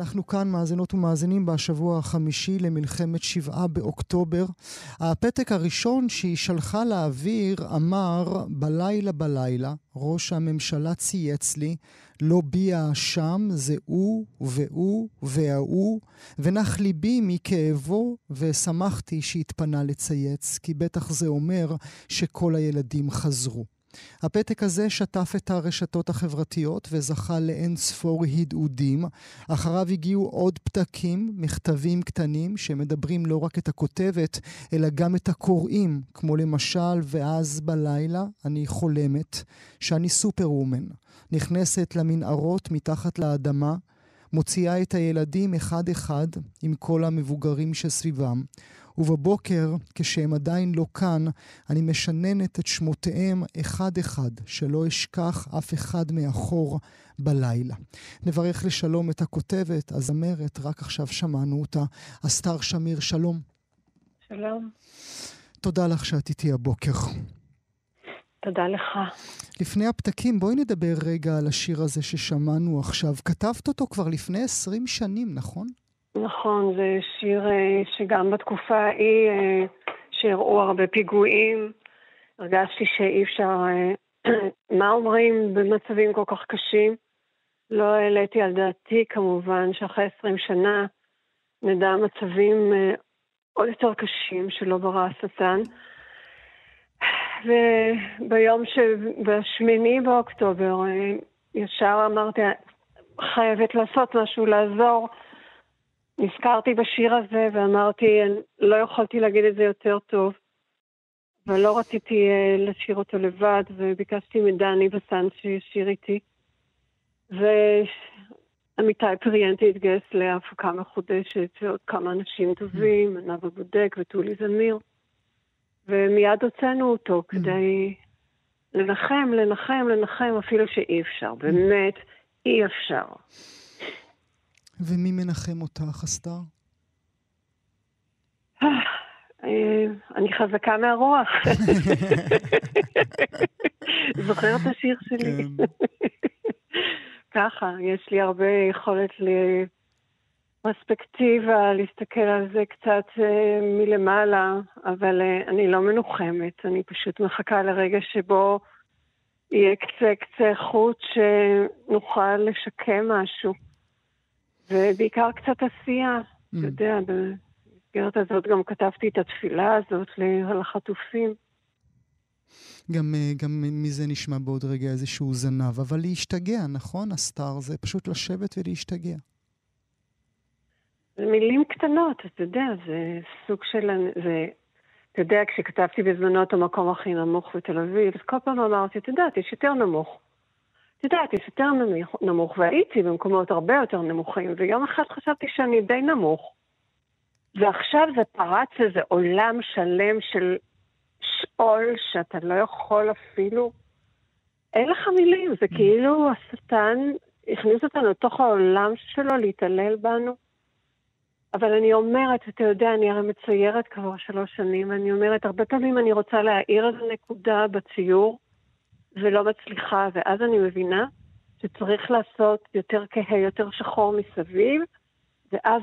אנחנו כאן מאזינות ומאזינים בשבוע החמישי למלחמת שבעה באוקטובר. הפתק הראשון שהיא שלחה לאוויר אמר, בלילה בלילה, ראש הממשלה צייץ לי, לא בי האשם, זה הוא והוא וההוא, ונח ליבי מכאבו, ושמחתי שהתפנה לצייץ, כי בטח זה אומר שכל הילדים חזרו. הפתק הזה שטף את הרשתות החברתיות וזכה לאין ספור הדהודים. אחריו הגיעו עוד פתקים, מכתבים קטנים, שמדברים לא רק את הכותבת, אלא גם את הקוראים, כמו למשל, ואז בלילה אני חולמת שאני סופר-וומן. נכנסת למנהרות מתחת לאדמה, מוציאה את הילדים אחד-אחד עם כל המבוגרים שסביבם. ובבוקר, כשהם עדיין לא כאן, אני משננת את שמותיהם אחד-אחד, שלא אשכח אף אחד מאחור בלילה. נברך לשלום את הכותבת, הזמרת, רק עכשיו שמענו אותה, אסתר שמיר, שלום. שלום. תודה לך שאת איתי הבוקר. תודה לך. לפני הפתקים, בואי נדבר רגע על השיר הזה ששמענו עכשיו. כתבת אותו כבר לפני 20 שנים, נכון? נכון, זה שיר אה, שגם בתקופה ההיא, אה, שהראו הרבה פיגועים, הרגשתי שאי אפשר... אה, מה אומרים במצבים כל כך קשים? לא העליתי על דעתי, כמובן, שאחרי 20 שנה נדע מצבים עוד יותר קשים שלא ברא השטן. וביום ש... בשמיני באוקטובר, ישר אמרתי, חייבת לעשות משהו, לעזור. נזכרתי בשיר הזה ואמרתי, לא יכולתי להגיד את זה יותר טוב, ולא רציתי uh, לשיר אותו לבד, וביקשתי מדני בסן שישיר איתי. ועמיתי פריאנטי התגייס להפקה מחודשת, ועוד כמה אנשים טובים. נאוה בודק וטולי זמיר, ומיד הוצאנו אותו. כדי לנחם, לנחם, לנחם, אפילו שאי אפשר, באמת אי אפשר. ומי מנחם אותך, אסתר? אה, אני חזקה מהרוח. זוכר את השיר שלי? כן. ככה, יש לי הרבה יכולת לפרספקטיבה, להסתכל על זה קצת uh, מלמעלה, אבל uh, אני לא מנוחמת, אני פשוט מחכה לרגע שבו יהיה קצה קצה חוט שנוכל לשקם משהו. ובעיקר קצת עשייה. Mm. אתה יודע, במסגרת הזאת גם כתבתי את התפילה הזאת על החטופים. גם, אה, גם מזה נשמע בעוד רגע איזשהו זנב, אבל להשתגע, נכון, הסטאר? זה פשוט לשבת ולהשתגע. זה מילים קטנות, אתה יודע, זה סוג של... זה, אתה יודע, כשכתבתי בזמנו את המקום הכי נמוך בתל אביב, אז כל פעם אמרתי, את יודעת, יש יותר נמוך. את יודעת, יש יותר נמוך, והייתי במקומות הרבה יותר נמוכים, ויום אחד חשבתי שאני די נמוך. ועכשיו זה פרץ איזה עולם שלם של שאול שאתה לא יכול אפילו... אין לך מילים, זה כאילו השטן הכניס אותנו לתוך העולם שלו להתעלל בנו. אבל אני אומרת, אתה יודע, אני הרי מציירת כבר שלוש שנים, ואני אומרת, הרבה פעמים אני רוצה להעיר איזה נקודה בציור, ולא מצליחה, ואז אני מבינה שצריך לעשות יותר כהה, יותר שחור מסביב, ואז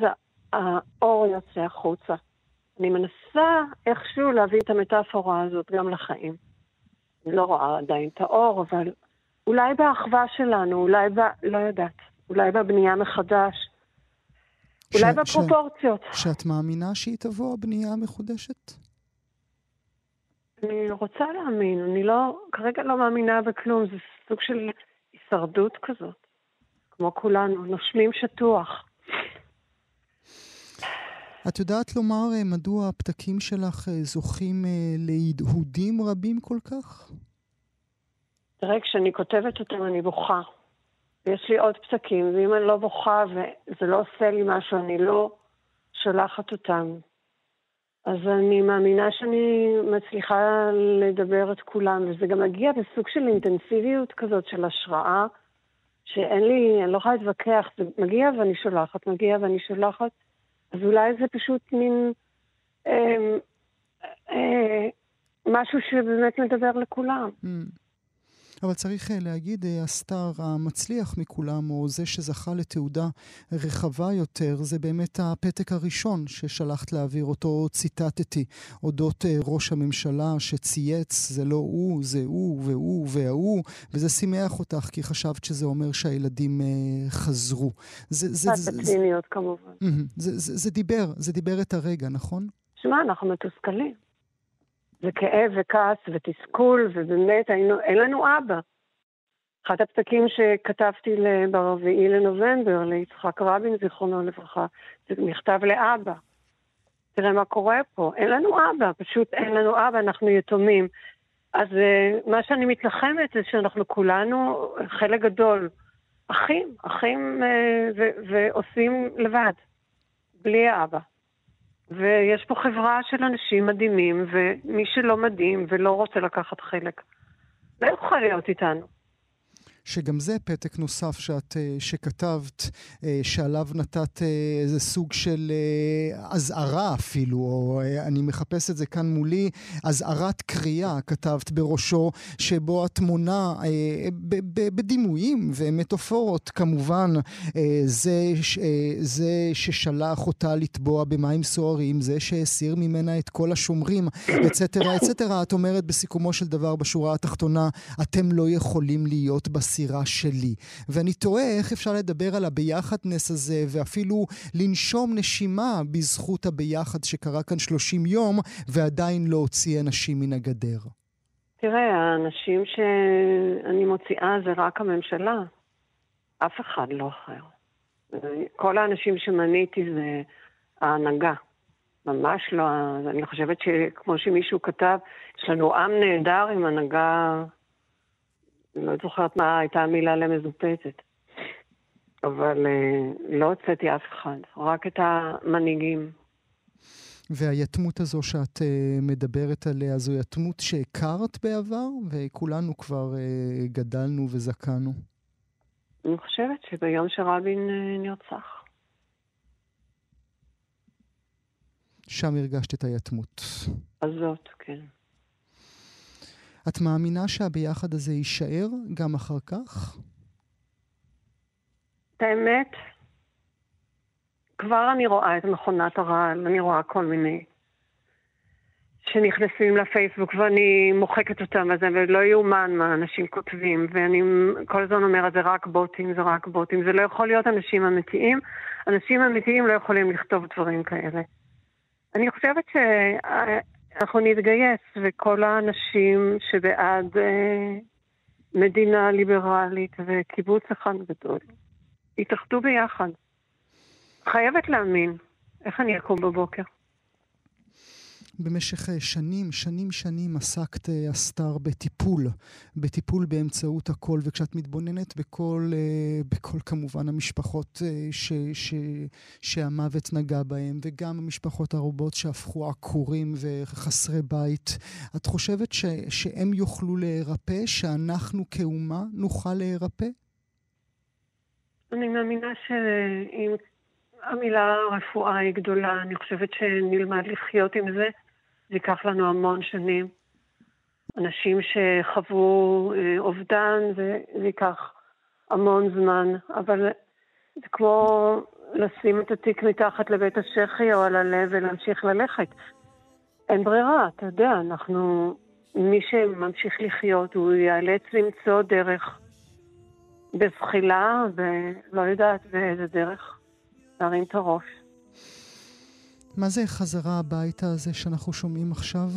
האור יוצא החוצה. אני מנסה איכשהו להביא את המטאפורה הזאת גם לחיים. אני לא רואה עדיין את האור, אבל אולי באחווה שלנו, אולי ב... לא יודעת, אולי בבנייה מחדש. אולי ש... בפרופורציות. ש... שאת מאמינה שהיא תבוא, הבנייה המחודשת? אני רוצה להאמין, אני לא, כרגע לא מאמינה בכלום, זה סוג של הישרדות כזאת. כמו כולנו, נושמים שטוח. את יודעת לומר אה, מדוע הפתקים שלך אה, זוכים אה, להדהודים רבים כל כך? תראה, כשאני כותבת אותם אני בוכה. ויש לי עוד פתקים, ואם אני לא בוכה וזה לא עושה לי משהו, אני לא שולחת אותם. אז אני מאמינה שאני מצליחה לדבר את כולם, וזה גם מגיע בסוג של אינטנסיביות כזאת של השראה, שאין לי, אני לא יכולה להתווכח, זה מגיע ואני שולחת, מגיע ואני שולחת, אז אולי זה פשוט מין אה, אה, משהו שבאמת מדבר לכולם. Mm. אבל צריך אה, להגיד, אה, הסטאר המצליח מכולם, או זה שזכה לתעודה רחבה יותר, זה באמת הפתק הראשון ששלחת להעביר, אותו ציטטתי, אודות אה, ראש הממשלה שצייץ, זה לא הוא, זה הוא והוא וההוא, וזה שימח אותך, כי חשבת שזה אומר שהילדים חזרו. זה, זה, זה, זה, כמובן. זה, זה, זה דיבר, זה דיבר את הרגע, נכון? שמע, אנחנו מתוסכלים. וכאב וכעס ותסכול, ובאמת היינו, אין לנו אבא. אחד הפתקים שכתבתי ברביעי לנובמבר ליצחק רבין, זיכרונו לברכה, זה מכתב לאבא. תראה מה קורה פה, אין לנו אבא, פשוט אין לנו אבא, אנחנו יתומים. אז uh, מה שאני מתנחמת זה שאנחנו כולנו, חלק גדול, אחים, אחים uh, ועושים לבד, בלי האבא. ויש פה חברה של אנשים מדהימים, ומי שלא מדהים ולא רוצה לקחת חלק, לא יכול להיות איתנו. שגם זה פתק נוסף שאת, אה, שכתבת, אה, שעליו נתת אה, איזה סוג של אזהרה אפילו, או אני מחפש את זה כאן מולי, אזהרת קריאה כתבת בראשו, שבו התמונה בדימויים ומטאפורות כמובן, זה, זה ששלח אותה לטבוע במים סוערים, זה שהסיר ממנה את כל השומרים, אצטרה אצטרה, את אומרת בסיכומו של דבר בשורה התחתונה, אתם לא יכולים להיות בסיס. הסירה שלי. ואני תוהה איך אפשר לדבר על הביחדנס הזה, ואפילו לנשום נשימה בזכות הביחד שקרה כאן 30 יום, ועדיין לא הוציא אנשים מן הגדר. תראה, האנשים שאני מוציאה זה רק הממשלה. אף אחד לא אחר. כל האנשים שמניתי זה ההנהגה. ממש לא, אני חושבת שכמו שמישהו כתב, יש לנו עם נהדר עם הנהגה אני לא זוכרת מה הייתה המילה למזופתת. אבל אה, לא הוצאתי אף אחד, רק את המנהיגים. והיתמות הזו שאת uh, מדברת עליה, זו יתמות שהכרת בעבר, וכולנו כבר uh, גדלנו וזקנו. אני חושבת שביום שרבין uh, נרצח. שם הרגשת את היתמות. הזאת, כן. את מאמינה שהביחד הזה יישאר גם אחר כך? את האמת, כבר אני רואה את מכונת הרעל, אני רואה כל מיני שנכנסים לפייסבוק ואני מוחקת אותם וזה, ולא יאומן מה אנשים כותבים, ואני כל הזמן אומרת, זה רק בוטים, זה רק בוטים, זה לא יכול להיות אנשים אמיתיים. אנשים אמיתיים לא יכולים לכתוב דברים כאלה. אני חושבת ש... אנחנו נתגייס, וכל האנשים שבעד אה, מדינה ליברלית וקיבוץ אחד גדול, יתאחדו ביחד. חייבת להאמין. איך אני אקום בבוקר? במשך אה, שנים, שנים שנים עסקת, אה, אסתר, בטיפול, בטיפול באמצעות הכל, וכשאת מתבוננת בכל, אה, בכל כמובן המשפחות ש, ש, שהמוות נגע בהם, וגם המשפחות הרבות שהפכו עקורים וחסרי בית, את חושבת ש, שהם יוכלו להירפא, שאנחנו כאומה נוכל להירפא? אני מאמינה שאם המילה רפואה היא גדולה, אני חושבת שנלמד לחיות עם זה. זה ייקח לנו המון שנים. אנשים שחוו אה, אובדן, זה, ייקח המון זמן, אבל זה כמו לשים את התיק מתחת לבית השחי או על הלב ולהמשיך ללכת. אין ברירה, אתה יודע, אנחנו, מי שממשיך לחיות, הוא ייאלץ למצוא דרך בזחילה, ולא יודעת באיזה דרך, להרים את הראש. מה זה חזרה הביתה הזה שאנחנו שומעים עכשיו?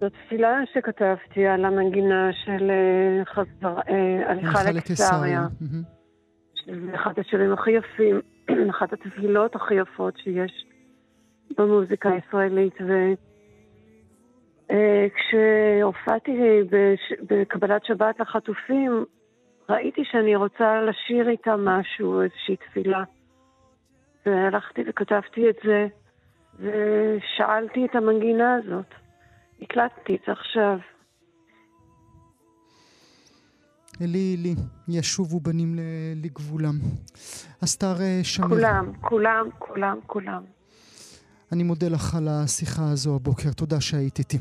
זו תפילה שכתבתי על המנגינה של חזר, הליכה לקיסריה. זה אחד השירים הכי יפים, אחת התפילות הכי יפות שיש במוזיקה הישראלית. וכשהופעתי אה, בקבלת שבת לחטופים, ראיתי שאני רוצה לשיר איתם משהו, איזושהי תפילה. והלכתי וכתבתי את זה. ושאלתי את המנגינה הזאת. הקלטתי את זה עכשיו. אלי אלי, ישובו בנים לגבולם. אסתר אה, שמיר. כולם, כולם, כולם, כולם. אני מודה לך על השיחה הזו הבוקר, תודה שהיית איתי.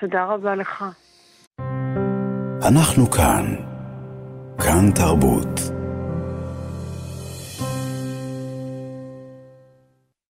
תודה רבה לך. אנחנו כאן. כאן תרבות.